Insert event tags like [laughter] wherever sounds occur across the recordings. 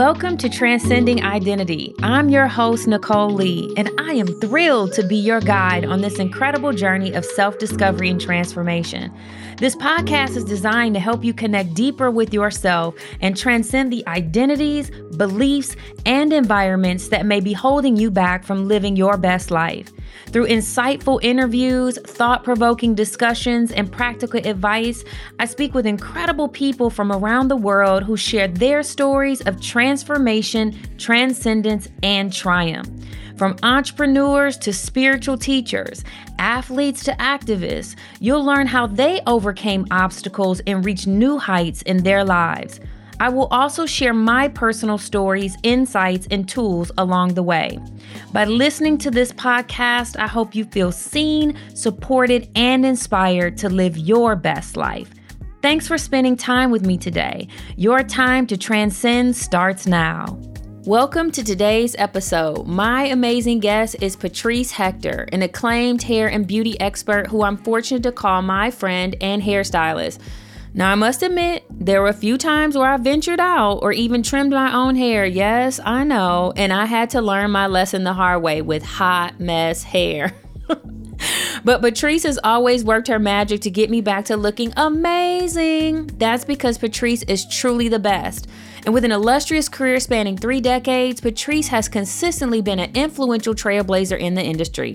Welcome to Transcending Identity. I'm your host, Nicole Lee, and I am thrilled to be your guide on this incredible journey of self discovery and transformation. This podcast is designed to help you connect deeper with yourself and transcend the identities, beliefs, and environments that may be holding you back from living your best life. Through insightful interviews, thought provoking discussions, and practical advice, I speak with incredible people from around the world who share their stories of transformation, transcendence, and triumph. From entrepreneurs to spiritual teachers, athletes to activists, you'll learn how they overcame obstacles and reached new heights in their lives. I will also share my personal stories, insights, and tools along the way. By listening to this podcast, I hope you feel seen, supported, and inspired to live your best life. Thanks for spending time with me today. Your time to transcend starts now. Welcome to today's episode. My amazing guest is Patrice Hector, an acclaimed hair and beauty expert who I'm fortunate to call my friend and hairstylist. Now, I must admit, there were a few times where I ventured out or even trimmed my own hair. Yes, I know. And I had to learn my lesson the hard way with hot mess hair. [laughs] But Patrice has always worked her magic to get me back to looking amazing. That's because Patrice is truly the best. And with an illustrious career spanning three decades, Patrice has consistently been an influential trailblazer in the industry.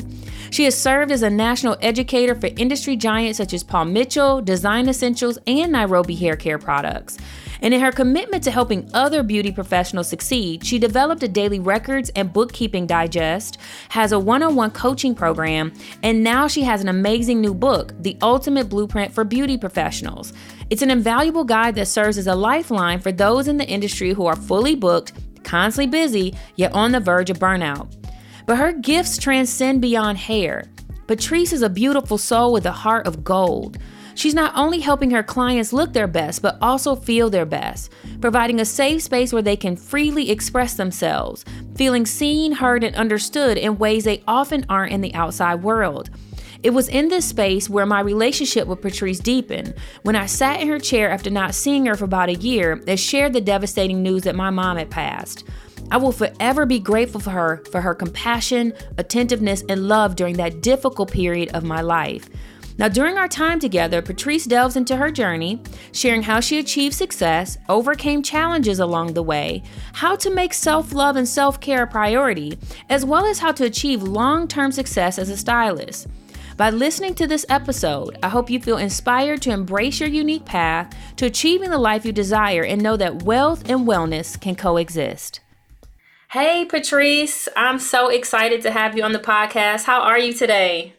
She has served as a national educator for industry giants such as Paul Mitchell, Design Essentials, and Nairobi Hair Care Products. And in her commitment to helping other beauty professionals succeed, she developed a daily records and bookkeeping digest, has a one on one coaching program, and now she has an amazing new book, The Ultimate Blueprint for Beauty Professionals. It's an invaluable guide that serves as a lifeline for those in the industry who are fully booked, constantly busy, yet on the verge of burnout. But her gifts transcend beyond hair. Patrice is a beautiful soul with a heart of gold. She's not only helping her clients look their best, but also feel their best, providing a safe space where they can freely express themselves, feeling seen, heard, and understood in ways they often aren't in the outside world. It was in this space where my relationship with Patrice deepened when I sat in her chair after not seeing her for about a year and shared the devastating news that my mom had passed. I will forever be grateful for her for her compassion, attentiveness, and love during that difficult period of my life. Now, during our time together, Patrice delves into her journey, sharing how she achieved success, overcame challenges along the way, how to make self love and self care a priority, as well as how to achieve long term success as a stylist. By listening to this episode, I hope you feel inspired to embrace your unique path to achieving the life you desire and know that wealth and wellness can coexist. Hey, Patrice, I'm so excited to have you on the podcast. How are you today?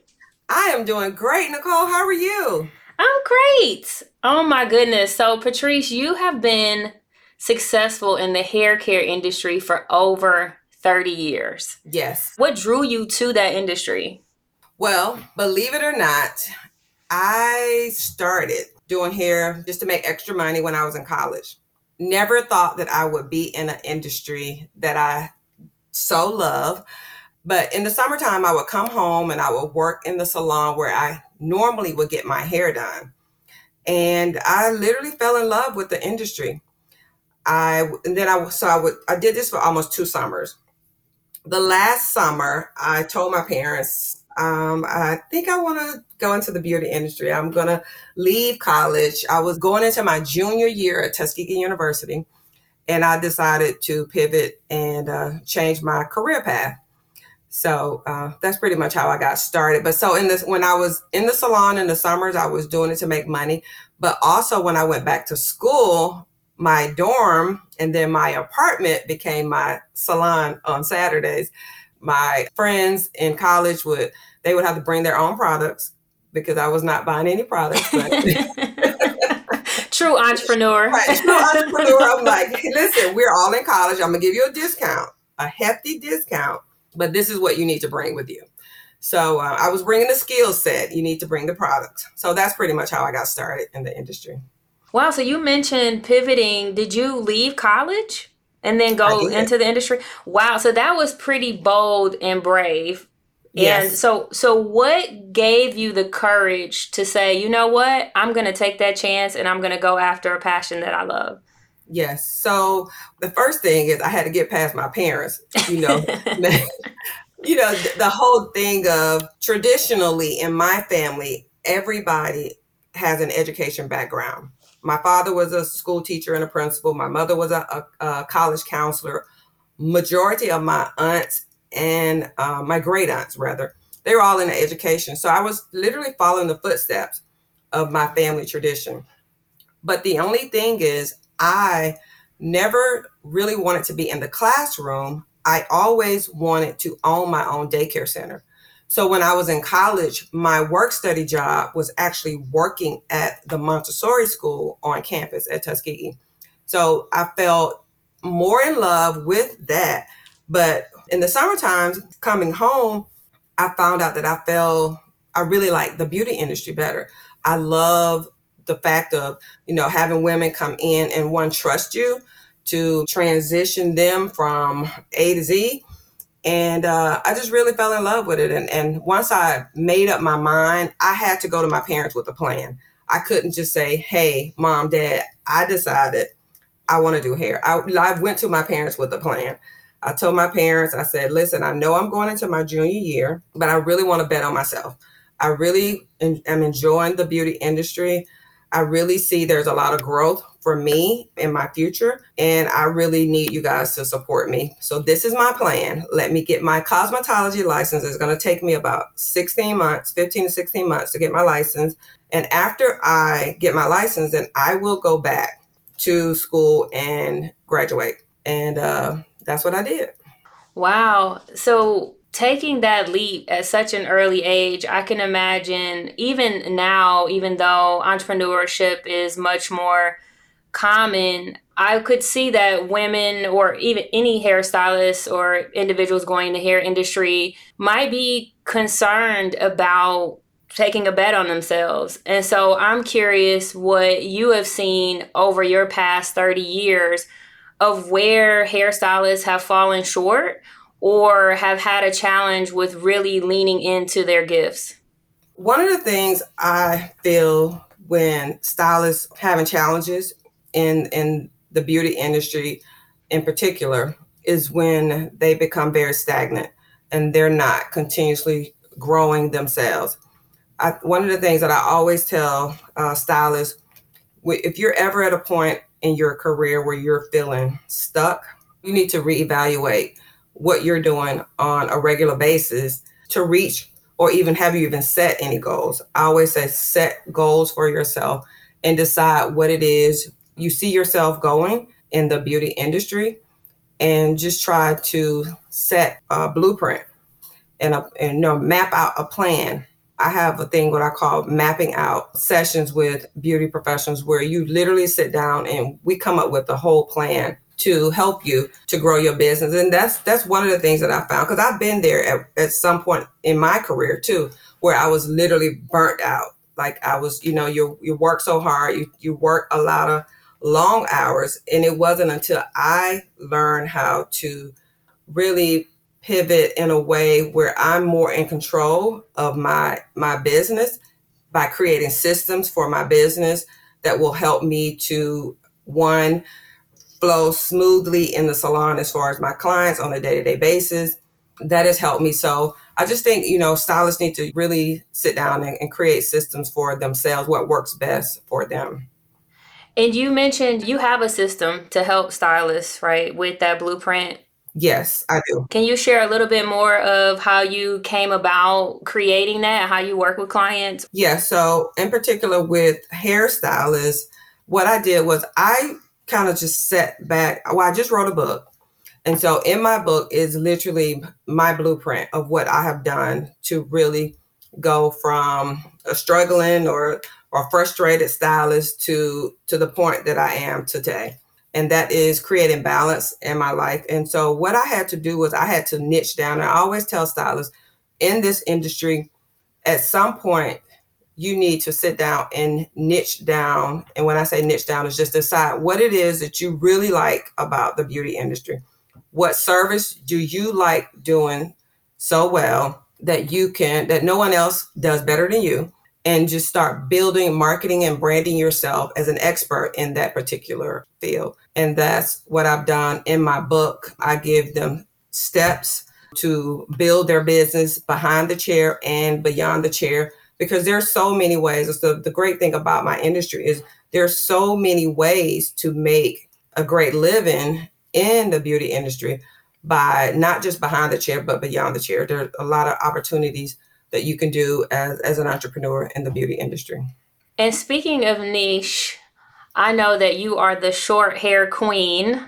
I am doing great, Nicole. How are you? I'm great. Oh my goodness. So, Patrice, you have been successful in the hair care industry for over 30 years. Yes. What drew you to that industry? Well, believe it or not, I started doing hair just to make extra money when I was in college. Never thought that I would be in an industry that I so love. But in the summertime, I would come home and I would work in the salon where I normally would get my hair done. And I literally fell in love with the industry. I and then I so I would I did this for almost two summers. The last summer, I told my parents, um, I think I want to go into the beauty industry. I'm gonna leave college. I was going into my junior year at Tuskegee University, and I decided to pivot and uh, change my career path. So uh, that's pretty much how I got started. But so in this, when I was in the salon in the summers, I was doing it to make money. But also when I went back to school, my dorm and then my apartment became my salon on Saturdays. My friends in college would they would have to bring their own products because I was not buying any products. [laughs] true entrepreneur. [laughs] right, true entrepreneur. I'm like, listen, we're all in college. I'm gonna give you a discount, a hefty discount but this is what you need to bring with you. So uh, I was bringing the skill set. You need to bring the product. So that's pretty much how I got started in the industry. Wow. So you mentioned pivoting. Did you leave college and then go into the industry? Wow. So that was pretty bold and brave. Yes. And so so what gave you the courage to say, you know what, I'm gonna take that chance and I'm gonna go after a passion that I love? Yes. So the first thing is I had to get past my parents, you know. [laughs] [laughs] you know, the whole thing of traditionally in my family, everybody has an education background. My father was a school teacher and a principal. My mother was a, a, a college counselor. Majority of my aunts and uh, my great aunts, rather, they were all in education. So I was literally following the footsteps of my family tradition. But the only thing is, I never really wanted to be in the classroom. I always wanted to own my own daycare center. So when I was in college, my work study job was actually working at the Montessori school on campus at Tuskegee. So I felt more in love with that. But in the summertime, coming home, I found out that I felt I really like the beauty industry better. I love the fact of, you know, having women come in and one trust you to transition them from A to Z. And uh, I just really fell in love with it. And, and once I made up my mind, I had to go to my parents with a plan. I couldn't just say, hey, mom, dad, I decided I want to do hair. I, I went to my parents with a plan. I told my parents, I said, listen, I know I'm going into my junior year, but I really want to bet on myself. I really am enjoying the beauty industry. I really see there's a lot of growth for me in my future, and I really need you guys to support me. So, this is my plan. Let me get my cosmetology license. It's going to take me about 16 months, 15 to 16 months to get my license. And after I get my license, then I will go back to school and graduate. And uh, that's what I did. Wow. So, taking that leap at such an early age, I can imagine even now, even though entrepreneurship is much more common, I could see that women or even any hairstylists or individuals going in the hair industry might be concerned about taking a bet on themselves. And so I'm curious what you have seen over your past 30 years of where hairstylists have fallen short or have had a challenge with really leaning into their gifts? One of the things I feel when stylists having challenges in in the beauty industry in particular is when they become very stagnant and they're not continuously growing themselves. I, one of the things that I always tell uh, stylists, if you're ever at a point in your career where you're feeling stuck, you need to reevaluate what you're doing on a regular basis to reach or even have you even set any goals. I always say set goals for yourself and decide what it is you see yourself going in the beauty industry and just try to set a blueprint and, a, and you know, map out a plan. I have a thing what I call mapping out sessions with beauty professionals where you literally sit down and we come up with the whole plan to help you to grow your business. And that's that's one of the things that I found because I've been there at, at some point in my career too, where I was literally burnt out. Like I was, you know, you you work so hard, you you work a lot of long hours. And it wasn't until I learned how to really pivot in a way where I'm more in control of my my business by creating systems for my business that will help me to one flow smoothly in the salon as far as my clients on a day-to-day basis that has helped me so i just think you know stylists need to really sit down and, and create systems for themselves what works best for them and you mentioned you have a system to help stylists right with that blueprint Yes, I do. Can you share a little bit more of how you came about creating that, how you work with clients? Yeah, so in particular with hairstylists, what I did was I kind of just set back. Well, I just wrote a book. And so in my book is literally my blueprint of what I have done to really go from a struggling or or frustrated stylist to to the point that I am today. And that is creating balance in my life. And so what I had to do was I had to niche down. I always tell stylists in this industry, at some point, you need to sit down and niche down. And when I say niche down, is just decide what it is that you really like about the beauty industry. What service do you like doing so well that you can, that no one else does better than you? and just start building, marketing, and branding yourself as an expert in that particular field. And that's what I've done in my book. I give them steps to build their business behind the chair and beyond the chair because there's so many ways. So the great thing about my industry is there's so many ways to make a great living in the beauty industry by not just behind the chair but beyond the chair. There are a lot of opportunities that you can do as, as an entrepreneur in the beauty industry. And speaking of niche, I know that you are the short hair queen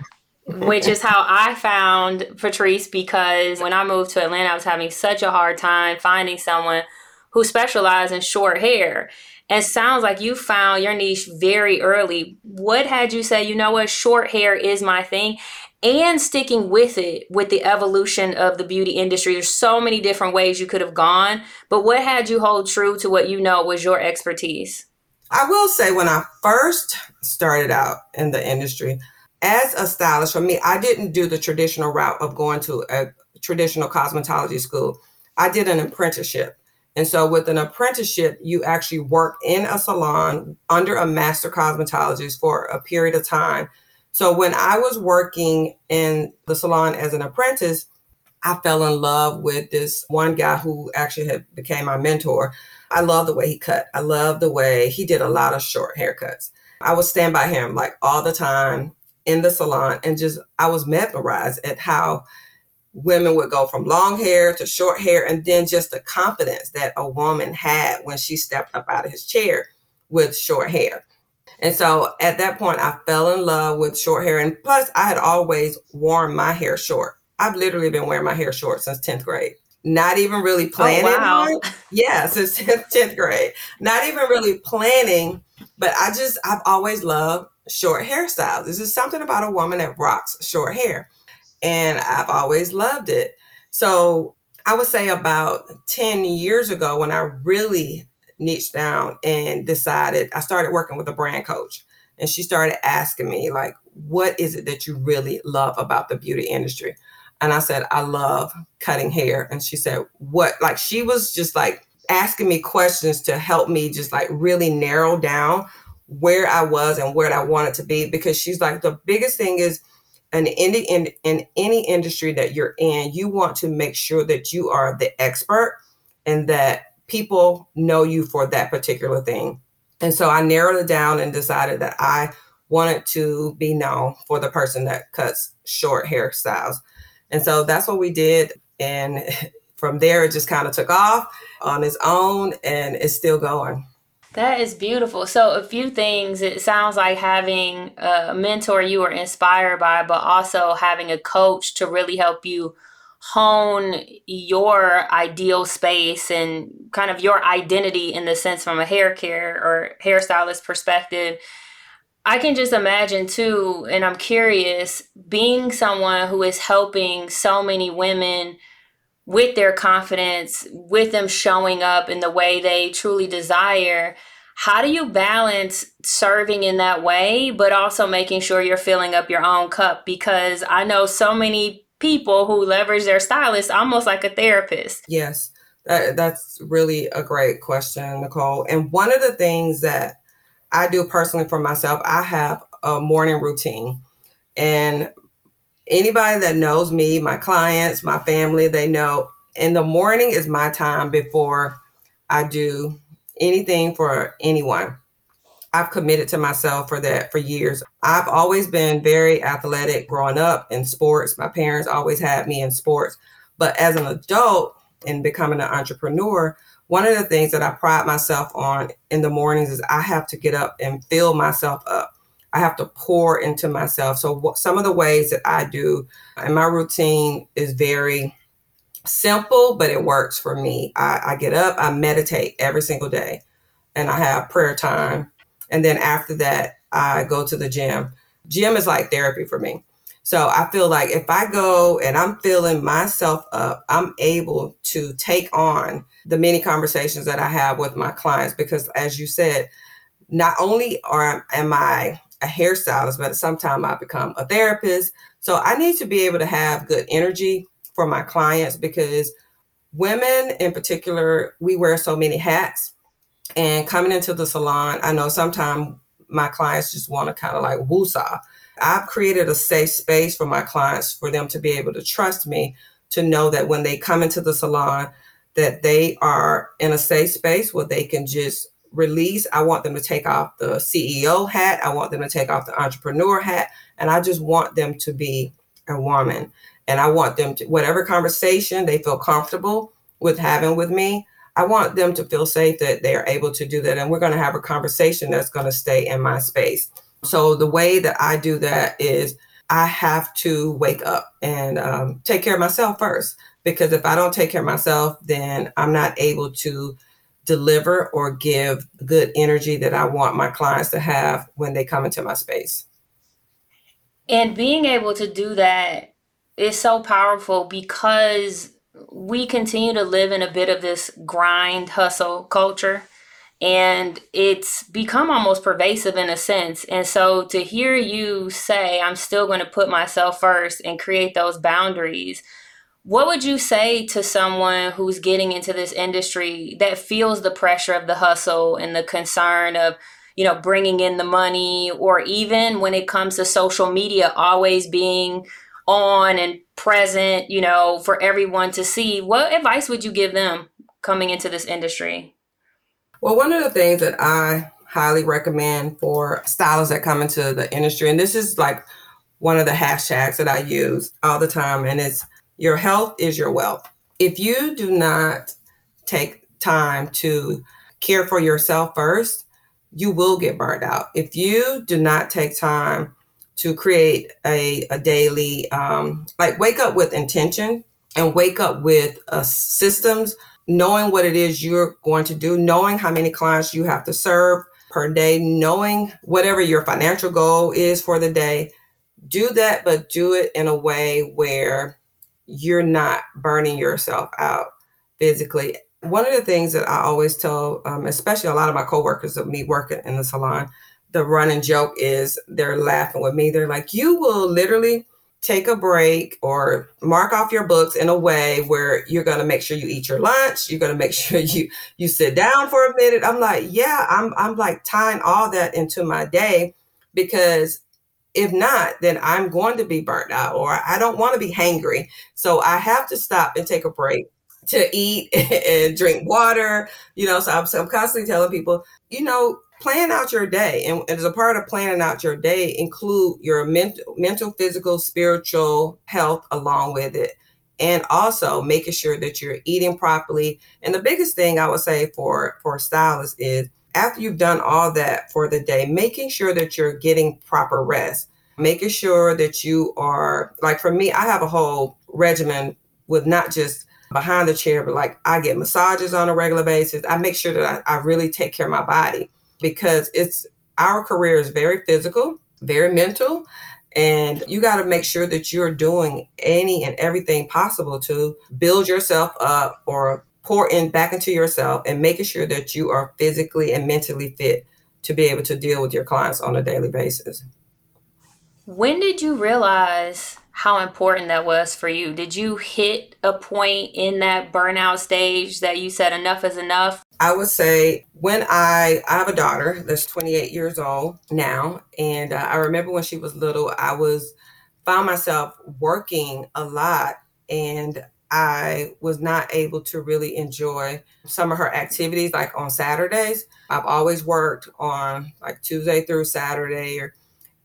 which is how I found Patrice because when I moved to Atlanta, I was having such a hard time finding someone who specialize in short hair. And sounds like you found your niche very early. What had you say, you know what, short hair is my thing? And sticking with it with the evolution of the beauty industry. There's so many different ways you could have gone, but what had you hold true to what you know was your expertise? I will say, when I first started out in the industry, as a stylist, for me, I didn't do the traditional route of going to a traditional cosmetology school. I did an apprenticeship. And so, with an apprenticeship, you actually work in a salon under a master cosmetologist for a period of time. So, when I was working in the salon as an apprentice, I fell in love with this one guy who actually had became my mentor. I love the way he cut. I love the way he did a lot of short haircuts. I would stand by him like all the time in the salon and just I was mesmerized at how women would go from long hair to short hair and then just the confidence that a woman had when she stepped up out of his chair with short hair. And so at that point I fell in love with short hair and plus I had always worn my hair short. I've literally been wearing my hair short since 10th grade. Not even really planning. Oh, wow. [laughs] Yeah, since [laughs] 10th grade. Not even really planning, but I just I've always loved short hairstyles. This is something about a woman that rocks short hair. And I've always loved it. So I would say about 10 years ago when I really niched down and decided, I started working with a brand coach. And she started asking me, like, what is it that you really love about the beauty industry? And I said, I love cutting hair. And she said, what? Like, she was just like asking me questions to help me just like really narrow down where I was and where I wanted to be because she's like the biggest thing is in any in, in any industry that you're in, you want to make sure that you are the expert and that people know you for that particular thing. And so I narrowed it down and decided that I wanted to be known for the person that cuts short hairstyles. And so that's what we did. And [laughs] from there, it just kind of took off on its own and it's still going. That is beautiful. So, a few things. It sounds like having a mentor you were inspired by, but also having a coach to really help you hone your ideal space and kind of your identity in the sense from a hair care or hairstylist perspective. I can just imagine too, and I'm curious, being someone who is helping so many women with their confidence, with them showing up in the way they truly desire. How do you balance serving in that way, but also making sure you're filling up your own cup? Because I know so many people who leverage their stylist almost like a therapist. Yes, that, that's really a great question, Nicole. And one of the things that I do personally for myself, I have a morning routine. And anybody that knows me, my clients, my family, they know in the morning is my time before I do anything for anyone. I've committed to myself for that for years. I've always been very athletic growing up in sports. My parents always had me in sports. But as an adult and becoming an entrepreneur, one of the things that I pride myself on in the mornings is I have to get up and fill myself up. I have to pour into myself. So some of the ways that I do, and my routine is very simple, but it works for me. I, I get up, I meditate every single day, and I have prayer time. And then after that, I go to the gym. Gym is like therapy for me. So I feel like if I go and I'm filling myself up, I'm able to take on the many conversations that I have with my clients because, as you said, not only are am I a hairstylist, but sometimes I become a therapist. So I need to be able to have good energy for my clients because women in particular, we wear so many hats. And coming into the salon, I know sometimes my clients just want to kind of like woosah. I've created a safe space for my clients for them to be able to trust me to know that when they come into the salon that they are in a safe space where they can just release. I want them to take off the CEO hat. I want them to take off the entrepreneur hat. And I just want them to be a woman. And I want them to, whatever conversation they feel comfortable with having with me, I want them to feel safe that they are able to do that. And we're going to have a conversation that's going to stay in my space. So the way that I do that is I have to wake up and um, take care of myself first. Because if I don't take care of myself, then I'm not able to deliver or give good energy that I want my clients to have when they come into my space. And being able to do that is so powerful because we continue to live in a bit of this grind hustle culture and it's become almost pervasive in a sense. And so to hear you say, I'm still going to put myself first and create those boundaries, what would you say to someone who's getting into this industry that feels the pressure of the hustle and the concern of, you know, bringing in the money, or even when it comes to social media, always being on and present, you know, for everyone to see? What advice would you give them coming into this industry? Well, one of the things that I highly recommend for stylists that come into the industry, and this is like one of the hashtags that I use all the time, and it's your health is your wealth. If you do not take time to care for yourself first, you will get burned out. If you do not take time to create a, a daily, um, like wake up with intention and wake up with uh, systems knowing what it is you're going to do, knowing how many clients you have to serve per day, knowing whatever your financial goal is for the day, do that, but do it in a way where you're not burning yourself out physically. One of the things that I always tell, um, especially a lot of my coworkers of me working in the salon, the running joke is they're laughing with me. They're like, you will literally take a break or mark off your books in a way where you're going to make sure you eat your lunch you're going to make [laughs] sure you you sit down for a minute i'm like yeah i'm i'm like tying all that into my day because if not then i'm going to be burnt out or i don't want to be hangry. So i have to stop and take a break to eat [laughs] and drink water you know so I'm, so I'm constantly telling people you know plan out your day. And as a part of planning out your day include your mental mental physical spiritual health along with it. And also making sure that you're eating properly. And the biggest thing i would say for for stylists is after you've done all that for the day making sure that you're getting proper rest. Making sure that you are like for me i have a whole regimen with not just behind the chair but like i get massages on a regular basis. I make sure that I, I really take care of my body because it's our career is very physical, very mental, and you got to make sure that you're doing any and everything possible to build yourself up or pour in back into yourself and making sure that you are physically and mentally fit to be able to deal with your clients on a daily basis. When did you realize how important that was for you? Did you hit a point in that burnout stage that you said enough is enough? I would say when I I have a daughter that's 28 years old now, and uh, I remember when she was little, I was found myself working a lot, and I was not able to really enjoy some of her activities, like on Saturdays. I've always worked on like Tuesday through Saturday, or,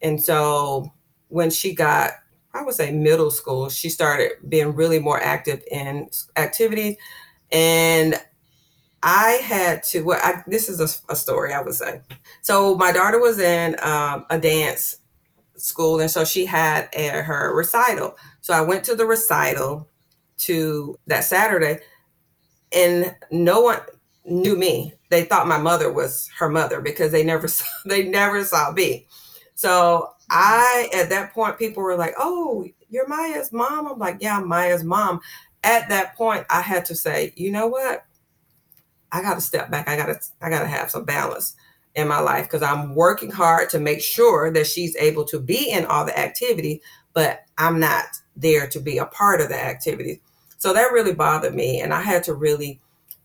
and so when she got I would say middle school, she started being really more active in activities. And I had to, well, I, this is a, a, story I would say. So my daughter was in um, a dance school, and so she had a, her recital. So I went to the recital to that Saturday, and no one knew me. They thought my mother was her mother because they never [laughs] saw, they never saw me. So I at that point people were like, "Oh, you're Maya's mom." I'm like, "Yeah, I'm Maya's mom." At that point, I had to say, "You know what? I got to step back. I got to I got to have some balance in my life because I'm working hard to make sure that she's able to be in all the activity, but I'm not there to be a part of the activity. So that really bothered me and I had to really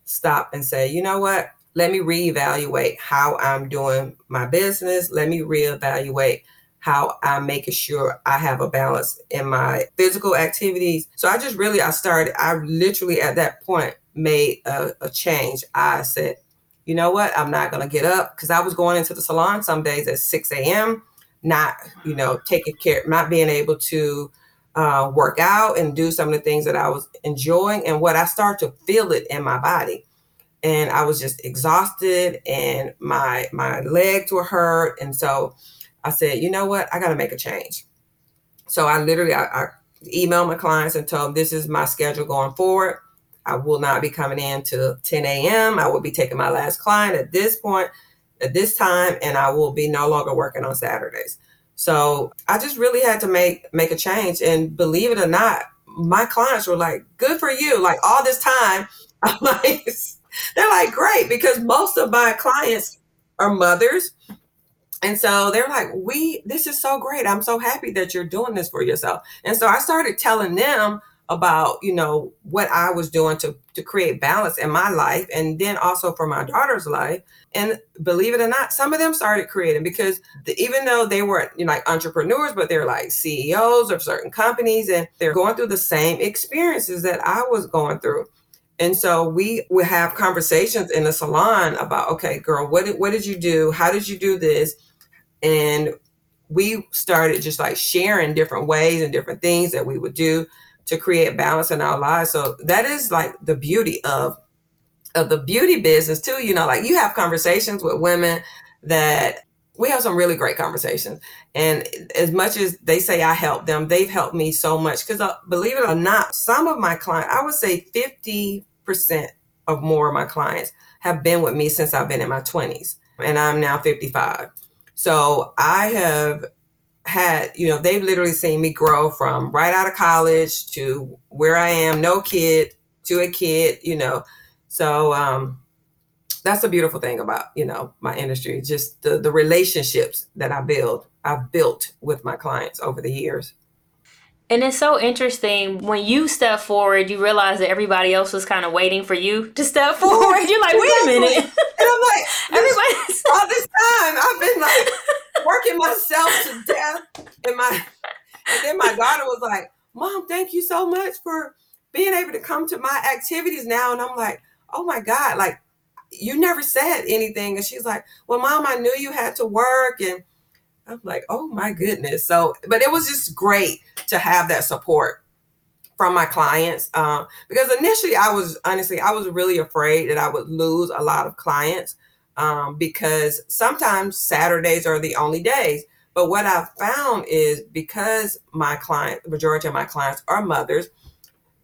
stop and say, "You know what? let me reevaluate how I'm doing my business. Let me reevaluate how I'm making sure I have a balance in my physical activities. So I just really, I started, I literally at that point made a, a change. I said, you know what? I'm not going to get up because I was going into the salon some days at 6 a.m., not, you know, taking care, not being able to uh, work out and do some of the things that I was enjoying. And what I started to feel it in my body and I was just exhausted and my my legs were hurt. And so I said, you know what, I got to make a change. So I literally I, I emailed my clients and told them this is my schedule going forward. I will not be coming in till 10 a.m. I will be taking my last client at this point, at this time, and I will be no longer working on Saturdays. So I just really had to make make a change. And believe it or not, my clients were like, good for you. Like all this time, [laughs] I'm like, they're like, great, because most of my clients are mothers. And so they're like, we, this is so great. I'm so happy that you're doing this for yourself. And so I started telling them about, you know, what I was doing to, to create balance in my life and then also for my daughter's life. And believe it or not, some of them started creating because the, even though they weren't you know, like entrepreneurs, but they're like CEOs of certain companies and they're going through the same experiences that I was going through. And so we would have conversations in the salon about, okay, girl, what did, what did you do? How did you do this? And we started just like sharing different ways and different things that we would do to create balance in our lives. So that is like the beauty of of the beauty business too. You know, like you have conversations with women that we have some really great conversations. And as much as they say I help them, they've helped me so much. Because uh, believe it or not, some of my clients, I would say 50 percent of more of my clients have been with me since I've been in my 20s and I'm now 55. So I have had, you know, they've literally seen me grow from right out of college to where I am, no kid to a kid, you know. So um that's a beautiful thing about, you know, my industry, just the the relationships that I build, I've built with my clients over the years. And it's so interesting when you step forward, you realize that everybody else was kind of waiting for you to step [laughs] forward. You're like, wait a minute. And I'm like, [laughs] everybody [laughs] all this time I've been like working myself to death. And my and then my daughter was like, Mom, thank you so much for being able to come to my activities now. And I'm like, oh my God, like you never said anything. And she's like, Well, mom, I knew you had to work and I'm like, oh my goodness. So, but it was just great to have that support from my clients um, because initially I was honestly I was really afraid that I would lose a lot of clients um, because sometimes Saturdays are the only days. But what I've found is because my client, the majority of my clients are mothers,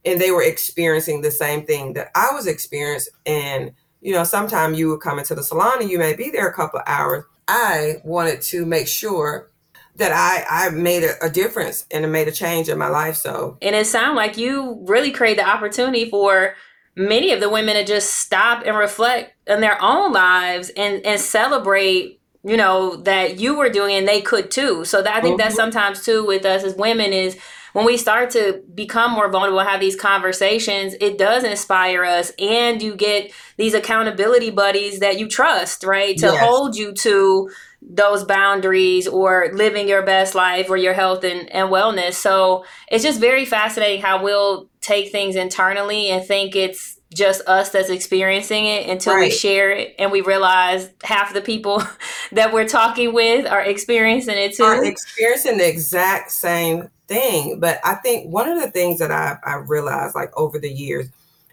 and they were experiencing the same thing that I was experiencing, and you know, sometimes you would come into the salon and you may be there a couple of hours, I wanted to make sure that I I made a, a, difference and it made a change in my life. So and it sounded like you really created the opportunity for many of the women to just stop and reflect on their own lives and and celebrate you know that you were doing and they could too. So that, I think mm-hmm. that sometimes too with us as women is when we start to become more vulnerable and have these conversations, it does inspire us. And you get these accountability buddies that you trust, right? To yes. hold you to those boundaries or living your best life or your health and, and wellness. So it's just very fascinating how we'll take things internally and think it's just us that's experiencing it until right. we share it and we realize half the people [laughs] that we're talking with are experiencing it too. Are experiencing the exact same thing. But I think one of the things that I, I realized like over the years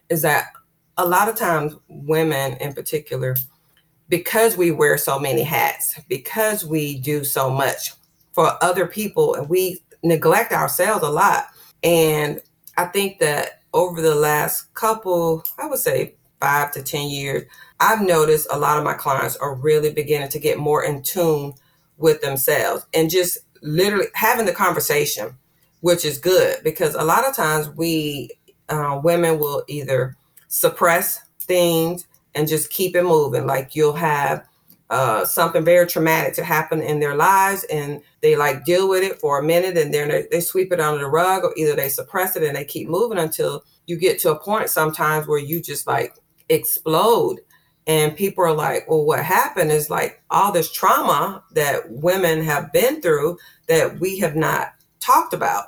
is that a lot of times women in particular, because we wear so many hats, because we do so much for other people and we neglect ourselves a lot. And I think that over the last couple, I would say five to 10 years, I've noticed a lot of my clients are really beginning to get more in tune with themselves and just literally having the conversation which is good because a lot of times we uh, women will either suppress things and just keep it moving. Like you'll have uh, something very traumatic to happen in their lives and they like deal with it for a minute and then they, they sweep it under the rug or either they suppress it and they keep moving until you get to a point sometimes where you just like explode And people are like, well, what happened is like all this trauma that women have been through that we have not talked about.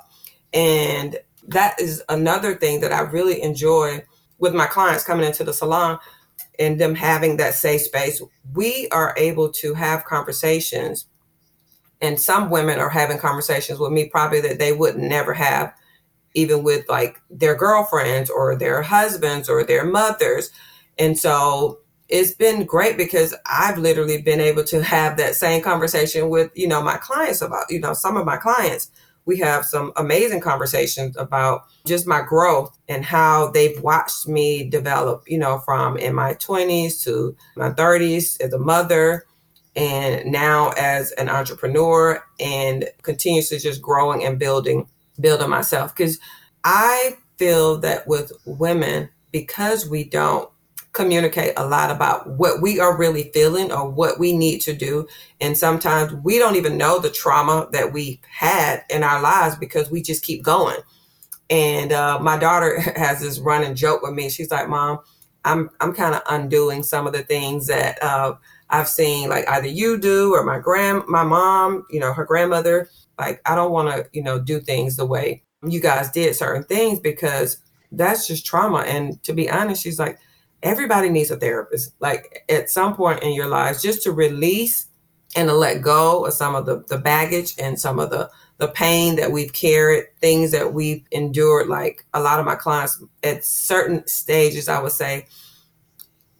And that is another thing that I really enjoy with my clients coming into the salon and them having that safe space. We are able to have conversations, and some women are having conversations with me probably that they would never have, even with like their girlfriends or their husbands or their mothers. And so it's been great because I've literally been able to have that same conversation with, you know, my clients about, you know, some of my clients. We have some amazing conversations about just my growth and how they've watched me develop, you know, from in my 20s to my 30s as a mother and now as an entrepreneur and continuously just growing and building building myself. Because I feel that with women because we don't communicate a lot about what we are really feeling or what we need to do. And sometimes we don't even know the trauma that we've had in our lives because we just keep going. And uh, my daughter [laughs] has this running joke with me. She's like, "Mom, I'm I'm kind of undoing some of the things that uh, I've seen, like either you do or my grand my mom, you know, her grandmother. Like I don't want to, you know, do things the way you guys did certain things because that's just trauma. And to be honest, she's like, everybody needs a therapist. Like at some point in your lives just to release and to let go of some of the, the baggage and some of the the pain that we've carried things that we've endured. Like a lot of my clients at certain stages i would say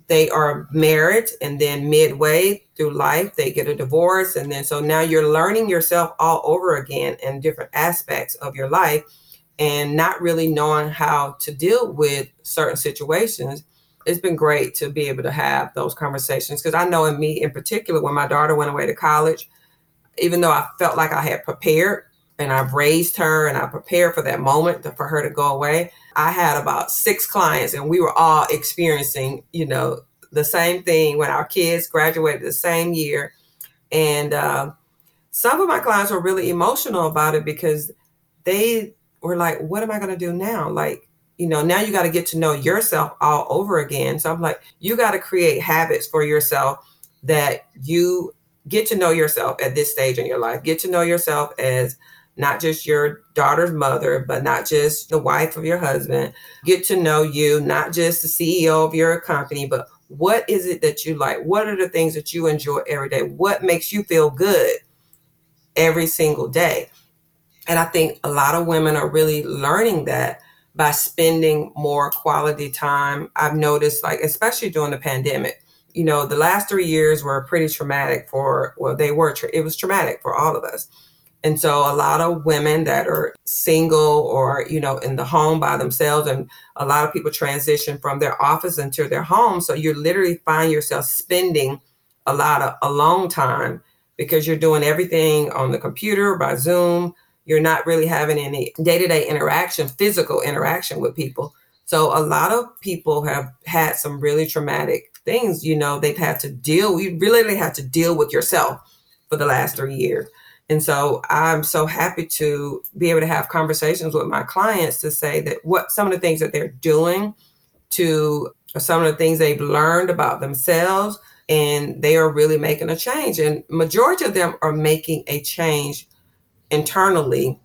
they are married and then midway through life they get a divorce. And then so now you're learning yourself all over again in different aspects of your life and not really knowing how to deal with certain situations it's been great to be able to have those conversations because I know in me in particular, when my daughter went away to college, even though I felt like I had prepared and I've raised her and I prepared for that moment to, for her to go away, I had about six clients and we were all experiencing, you know, the same thing when our kids graduated the same year. And uh, some of my clients were really emotional about it because they were like, what am I going to do now? Like, you know, now you got to get to know yourself all over again. So I'm like, you got to create habits for yourself that you get to know yourself at this stage in your life. Get to know yourself as not just your daughter's mother, but not just the wife of your husband. Get to know you, not just the CEO of your company, but what is it that you like? What are the things that you enjoy every day? What makes you feel good every single day? And I think a lot of women are really learning that by spending more quality time. I've noticed, like, especially during the pandemic, you know, the last three years were pretty traumatic for, well, they were, it was traumatic for all of us. And so a lot of women that are single or, you know, in the home by themselves, and a lot of people transition from their office into their home. So you literally find yourself spending a lot of alone time because you're doing everything on the computer by Zoom you're not really having any day-to-day interaction physical interaction with people. So a lot of people have had some really traumatic things you know they've had to deal you really have to deal with yourself for the last three years. And so i'm so happy to be able to have conversations with my clients to say that what some of the things that they're doing to some of the things they've learned about themselves and they are really making a change. And majority of them are making a change internally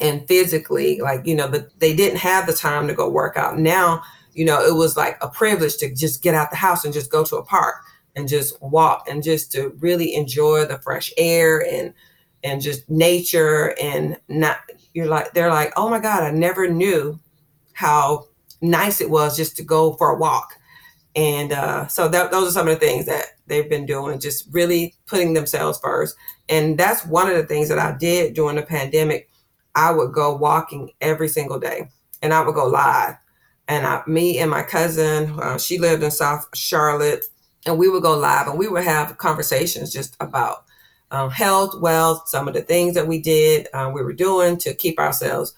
and physically like you know but they didn't have the time to go work out now you know it was like a privilege to just get out the house and just go to a park and just walk and just to really enjoy the fresh air and and just nature and not you're like they're like oh my god i never knew how nice it was just to go for a walk and uh, so that, those are some of the things that they've been doing, just really putting themselves first. And that's one of the things that I did during the pandemic. I would go walking every single day and I would go live. And I, me and my cousin, uh, she lived in South Charlotte, and we would go live and we would have conversations just about um, health, wealth, some of the things that we did, uh, we were doing to keep ourselves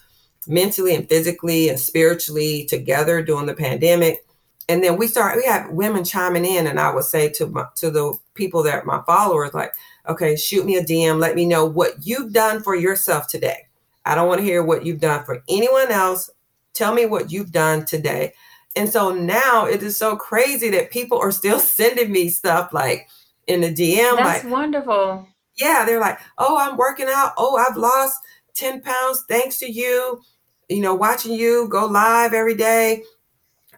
mentally and physically and spiritually together during the pandemic and then we start we had women chiming in and i would say to my, to the people that my followers like okay shoot me a dm let me know what you've done for yourself today i don't want to hear what you've done for anyone else tell me what you've done today And so now it is so crazy that people are still [laughs] sending me stuff like in the DM. That's like, wonderful. Yeah, they're like, oh, I'm working out. Oh, I've lost 10 pounds thanks to you. You know, watching you go live every day.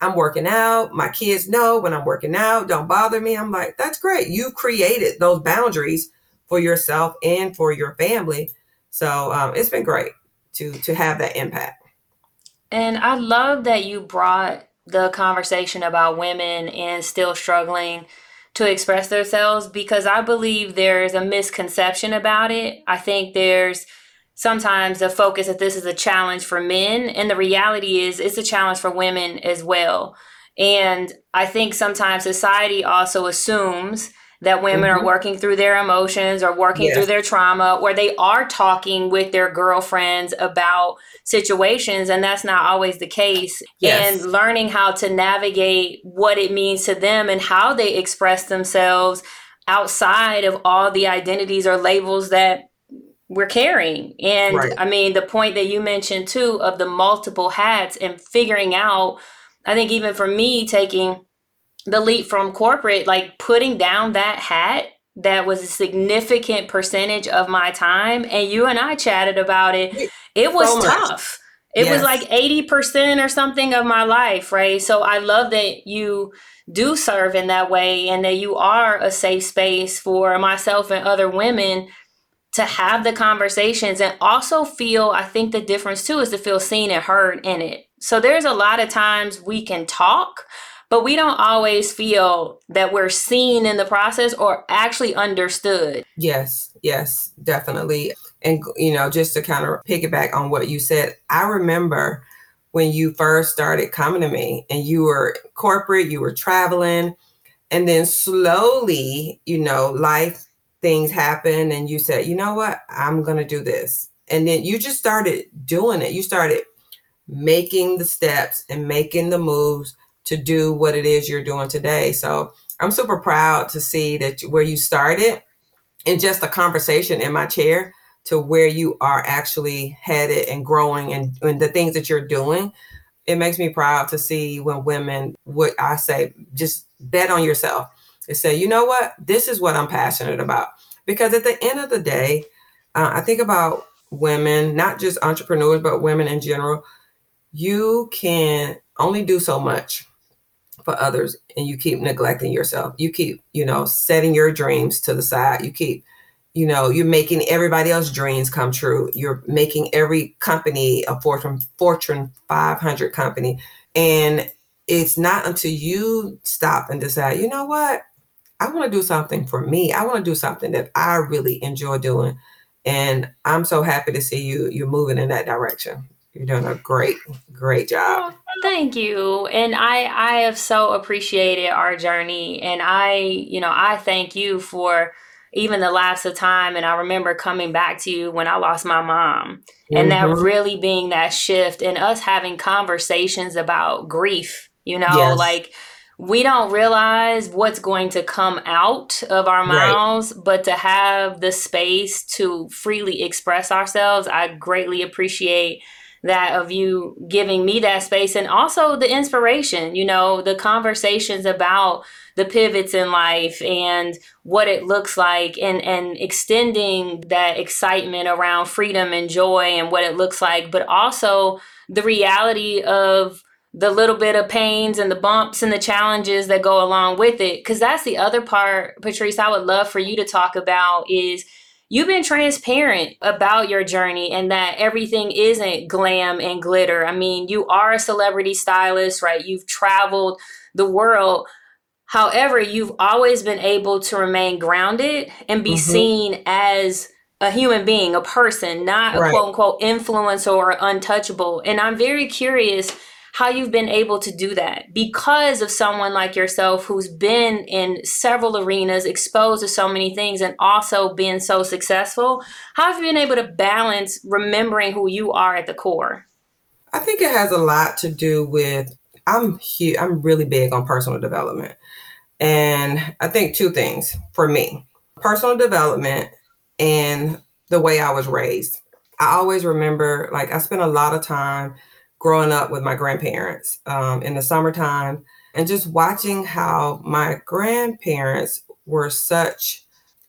I'm working out. My kids know when I'm working out, don't bother me. I'm like, that's great. You created those boundaries for yourself and for your family. So um, it's been great to to have that impact. And I love that you brought the conversation about women and still struggling to express themselves because I believe there's a misconception about it. I think there's sometimes the focus that this is a challenge for men, and the reality is it's a challenge for women as well. And I think sometimes society also assumes that women mm-hmm. are working through their emotions or working yes. through their trauma, where they are talking with their girlfriends about situations, and that's not always the case. Yes. And learning how to navigate what it means to them and how they express themselves outside of all the identities or labels that we're carrying. And right. I mean, the point that you mentioned too of the multiple hats and figuring out, I think even for me taking the leap from corporate, like putting down that hat that was a significant percentage of my time. And you and I chatted about it. It was so tough. It yes. was like 80% or something of my life, right? So I love that you do serve in that way and that you are a safe space for myself and other women to have the conversations and also feel I think the difference too is to feel seen and heard in it. So there's a lot of times we can talk, but we don't always feel that we're seen in the process or actually understood. Yes, yes, definitely. And, you know, just to kind of piggyback on what you said, I remember when you first started coming to me and you were corporate, you were traveling, and then slowly, you know, life things happen and you said, you know what, I'm going to do this. And then you just started doing it. You started making the steps and making the moves to do what it is you're doing today. So I'm super proud to see that where you started in just a conversation in my chair to where you are actually headed and growing and, and the things that you're doing. It makes me proud to see when women, what I say, just bet on yourself and say, you know what, this is what I'm passionate about. Because at the end of the day, uh, I think about women, not just entrepreneurs, but women in general. You can only do so much for others and you keep neglecting yourself. You keep, you know, setting your dreams to the side. You keep, you know, you're making everybody else's dreams come true. You're making every company a Fortune Fortune 500 company. And it's not until you stop and decide, you know what? I want to do something for me. I want to do something that I really enjoy doing. And I'm so happy to see you you're moving in that direction. You're doing a great, great job. Oh, thank you. And I I have so appreciated our journey. And I, you know, I thank you for even the lapse of time. And I remember coming back to you when I lost my mom. Mm-hmm. And that mm-hmm. really being that shift and us having conversations about grief, you know, yes. like we don't realize what's going to come out of our mouths, right. but to have the space to freely express ourselves, I greatly appreciate that of you giving me that space and also the inspiration, you know, the conversations about the pivots in life and what it looks like and and extending that excitement around freedom and joy and what it looks like, but also the reality of the little bit of pains and the bumps and the challenges that go along with it. Because that's the other part patrice i would love for you to talk about is you've been transparent about your journey and that everything isn't glam and glitter. I mean, you are a celebrity stylist, right? You've traveled the world. However, you've always been able to remain grounded and be mm-hmm. seen as a human being, a person, not right. a quote unquote influencer or untouchable. And I'm very curious how you've been able to do that because of someone like yourself who's been in several arenas, exposed to so many things, and also been so successful. How have you been able to balance remembering who you are at the core? I think it has a lot to do with I'm huge, I'm really big on personal development. And I think two things for me personal development and the way I was raised. I always remember, like, I spent a lot of time growing up with my grandparents um, in the summertime and just watching how my grandparents were such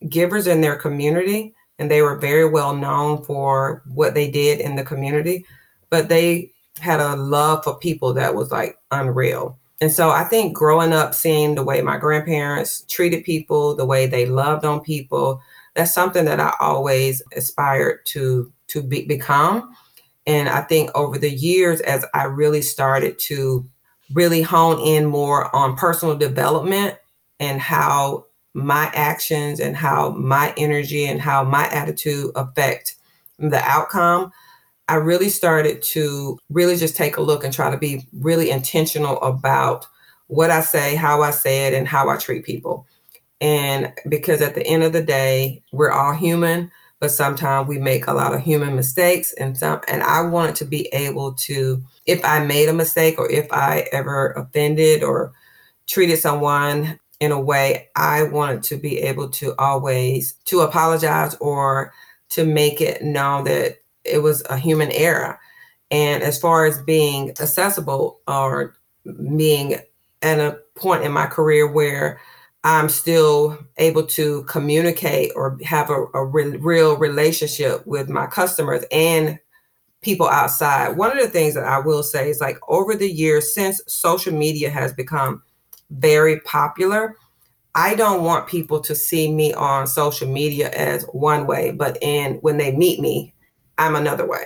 givers in their community and they were very well known for what they did in the community but they had a love for people that was like unreal. And so i think growing up seeing the way my grandparents treated people the way they loved on people that's something that i always aspired to to be, become and i think over the years as i really started to really hone in more on personal development and how my actions and how my energy and how my attitude affect the outcome i really started to really just take a look and try to be really intentional about what i say how i say it and how i treat people. And because at the end of the day we're all human but sometimes we make a lot of human mistakes and some and i wanted to be able to if i made a mistake or if i ever offended or treated someone in a way i wanted to be able to always to apologize or to make it known that it was a human error. And as far as being accessible or being at a point in my career where I'm still able to communicate or have a, a re- real relationship with my customers and people outside. One of the things that I will say is like over the years, since social media has become very popular, I don't want people to see me on social media as one way, but in when they meet me, I'm another way.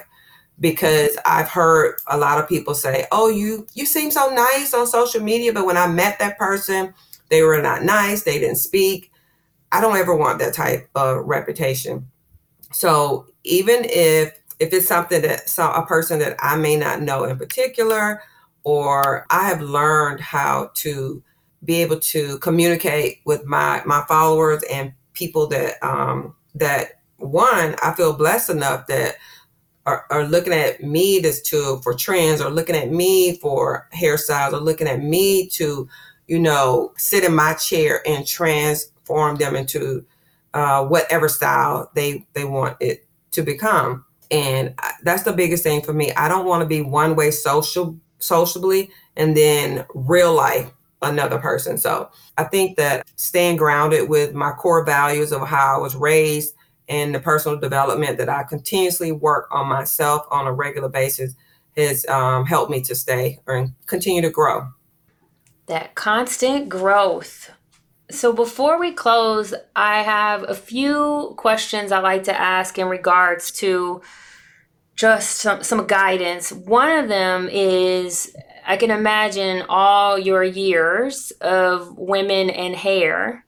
Because I've heard a lot of people say, "Oh, you you seem so nice on social media, but when I met that person, they were not nice, they didn't speak. I don't ever want that type of reputation. So even if if it's something that so a person that I may not know in particular, or I have learned how to be able to communicate with my my followers and people that um that one I feel blessed enough that are, are looking at me as to for trends or looking at me for hairstyles or looking at me to you know, sit in my chair and transform them into uh, whatever style they they want it to become. And that's the biggest thing for me. I don't want to be one way social sociably and then real life another person. So I think that staying grounded with my core values of how I was raised and the personal development that I continuously work on myself on a regular basis has um, helped me to stay and continue to grow that constant growth. So, before we close, I have a few questions I like to ask in regards to just some, some guidance. One of them is I can imagine all your years of women and hair.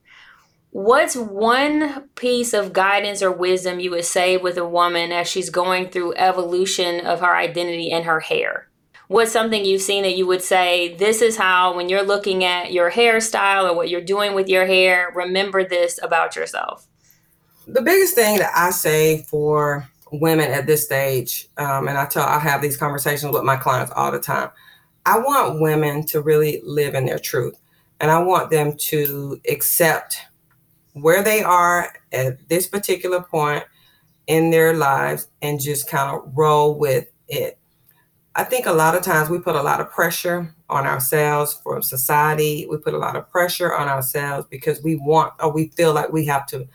What's one piece of guidance or wisdom you would say with a woman as she's going through evolution of her identity and her hair? What's something you've seen that you would say this is how when you're looking at your hairstyle or what you're doing with your hair remember this about yourself. The biggest thing that i say for women at this stage um, and i tell i have these conversations with my clients all the time i want women to really live in their truth and i want them to accept where they are at this particular point in their lives and just kind of roll with it I think a lot of times we put a lot of pressure on ourselves from society. We put a lot of pressure on ourselves because we want or we feel like we have to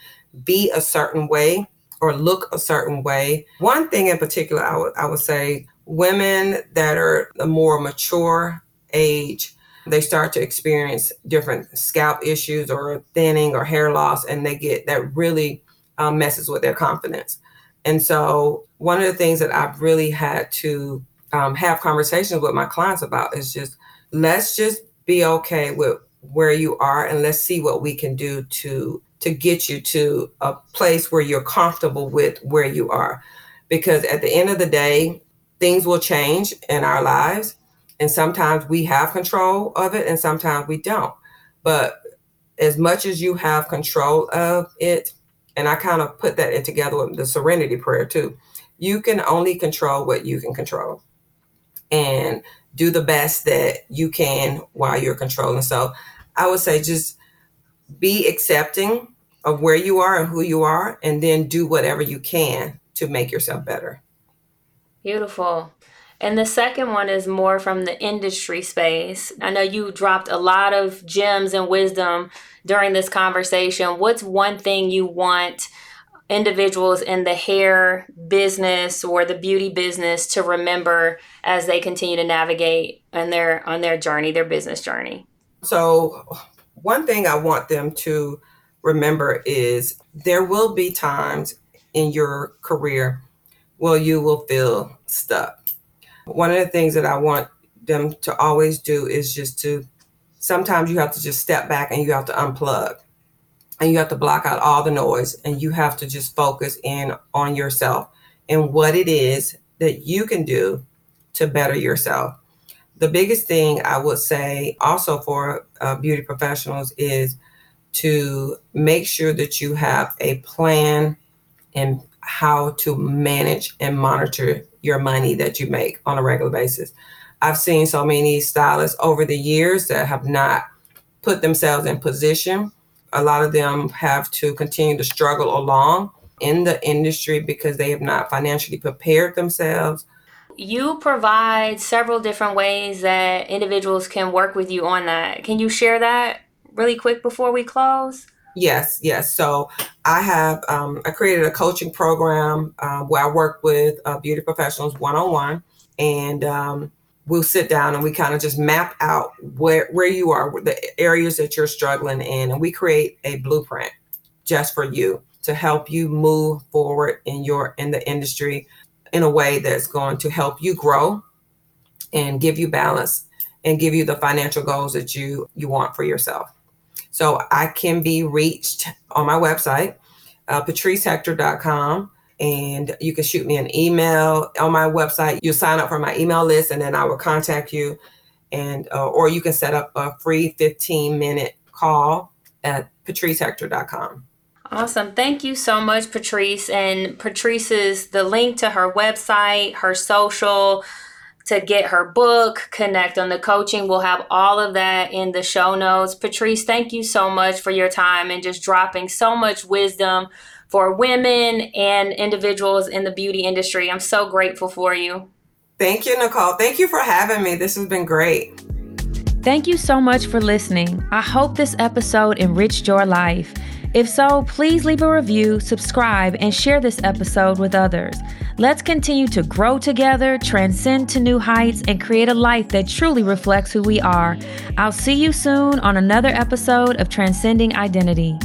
be a certain way or look a certain way. One thing in particular, I would, I would say women that are a more mature age, they start to experience different scalp issues or thinning or hair loss, and they get that really um, messes with their confidence. And so, one of the things that I've really had to um, have conversations with my clients about is just let's just be okay with where you are and let's see what we can do to to get you to a place where you're comfortable with where you are. Because at the end of the day things will change in our lives and sometimes we have control of it and sometimes we don't. But as much as you have control of it and i kind of put that in together with the serenity prayer too you can only control what you can control and do the best that you can while you're controlling. So I would say just be accepting of where you are and who you are, and then do whatever you can to make yourself better. Beautiful. And the second one is more from the industry space. I know you dropped a lot of gems and wisdom during this conversation. What's one thing you want individuals in the hair business or the beauty business to remember as they continue to navigate on their on their journey, their business journey? So, one thing I want them to remember is there will be times in your career where you will feel stuck one of the things that I want them to always do is just to sometimes you have to just step back and you have to unplug and you have to block out all the noise and you have to just focus in on yourself and what it is that you can do to better yourself. The biggest thing I would say also for uh, beauty professionals is to make sure that you have a plan and how to manage and monitor your money that you make on a regular basis. I've seen so many stylists over the years that have not put themselves in position. A lot of them have to continue to struggle along in the industry because they have not financially prepared themselves. You provide several different ways that individuals can work with you on that. Can you share that really quick before we close? Yes, yes. So I have um, I created a coaching program uh, where I work with uh, beauty professionals one on one, and um, we'll sit down and we kind of just map out where where you are, the areas that you're struggling in, and we create a blueprint just for you to help you move forward in your in the industry in a way that's going to help you grow and give you balance and give you the financial goals that you you want for yourself. So I can be reached on my website, uh, patricehector.com. And you can shoot me an email on my website. You'll sign up for my email list, and then I will contact you. And uh, or you can set up a free 15 minute call at patricehector.com. Awesome. Thank you so much, Patrice. And Patrice's the link to her website, her social, to get her book, connect on the coaching. We'll have all of that in the show notes. Patrice, thank you so much for your time and just dropping so much wisdom for women and individuals in the beauty industry. I'm so grateful for you. Thank you, Nicole. Thank you for having me. This has been great. Thank you so much for listening. I hope this episode enriched your life. If so, please leave a review, subscribe, and share this episode with others. Let's continue to grow together, transcend to new heights, and create a life that truly reflects who we are. I'll see you soon on another episode of Transcending Identity.